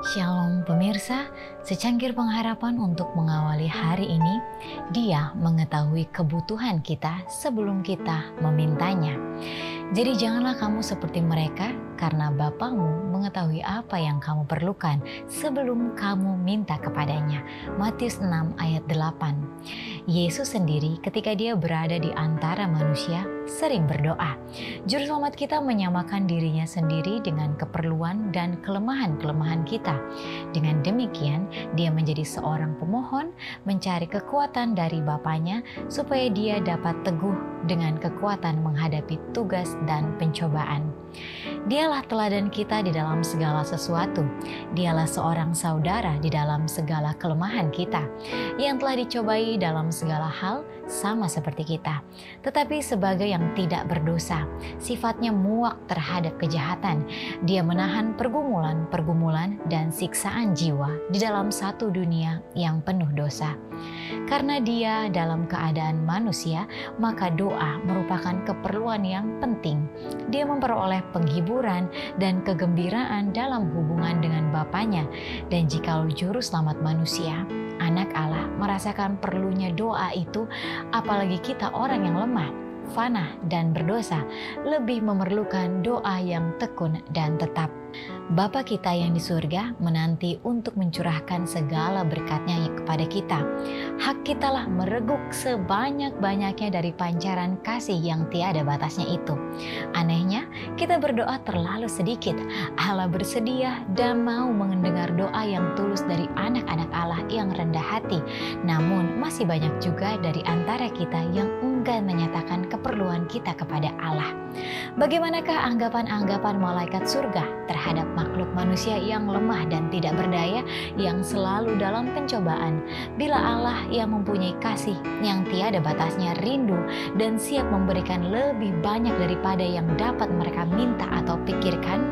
Shalom pemirsa, secangkir pengharapan untuk mengawali hari ini, dia mengetahui kebutuhan kita sebelum kita memintanya. Jadi janganlah kamu seperti mereka karena Bapamu mengetahui apa yang kamu perlukan sebelum kamu minta kepadanya. Matius 6 ayat 8. Yesus sendiri ketika dia berada di antara manusia sering berdoa. Juru selamat kita menyamakan dirinya sendiri dengan keperluan dan kelemahan-kelemahan kita. Dengan demikian, dia menjadi seorang pemohon mencari kekuatan dari Bapaknya supaya dia dapat teguh dengan kekuatan menghadapi tugas dan pencobaan. Dialah teladan kita di dalam segala sesuatu. Dialah seorang saudara di dalam segala kelemahan kita, yang telah dicobai dalam segala hal sama seperti kita, tetapi sebagai yang tidak berdosa. Sifatnya muak terhadap kejahatan. Dia menahan pergumulan-pergumulan dan siksaan jiwa di dalam satu dunia yang penuh dosa. Karena dia dalam keadaan manusia, maka doa merupakan keperluan yang penting. Dia memperoleh penghiburan dan kegembiraan dalam hubungan dengan Bapaknya. Dan jikalau juru selamat manusia, anak Allah merasakan perlunya doa itu, apalagi kita orang yang lemah, fana, dan berdosa, lebih memerlukan doa yang tekun dan tetap. Bapa kita yang di surga menanti untuk mencurahkan segala berkatnya kepada kita. Hak kitalah mereguk sebanyak-banyaknya dari pancaran kasih yang tiada batasnya itu. Anehnya, kita berdoa terlalu sedikit. Allah bersedia dan mau mendengar doa yang tulus dari anak-anak Allah yang rendah hati. Namun, masih banyak juga dari antara kita yang enggan menyatakan keperluan kita kepada Allah. Bagaimanakah anggapan-anggapan malaikat surga terhadap makhluk manusia yang lemah dan tidak berdaya yang selalu dalam pencobaan? Bila Allah yang mempunyai kasih yang tiada batasnya rindu dan siap memberikan lebih banyak daripada yang dapat mereka minta atau pikirkan,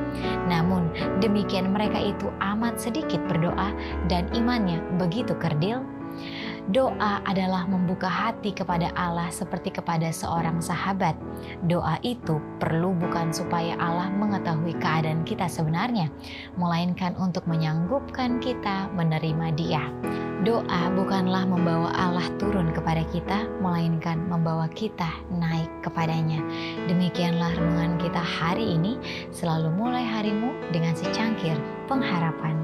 namun demikian mereka itu amat sedikit berdoa dan imannya begitu kerdil Doa adalah membuka hati kepada Allah seperti kepada seorang sahabat. Doa itu perlu bukan supaya Allah mengetahui keadaan kita sebenarnya, melainkan untuk menyanggupkan kita menerima Dia. Doa bukanlah membawa Allah turun kepada kita, melainkan membawa kita naik kepadanya. Demikianlah renungan kita hari ini. Selalu mulai harimu dengan secangkir pengharapan.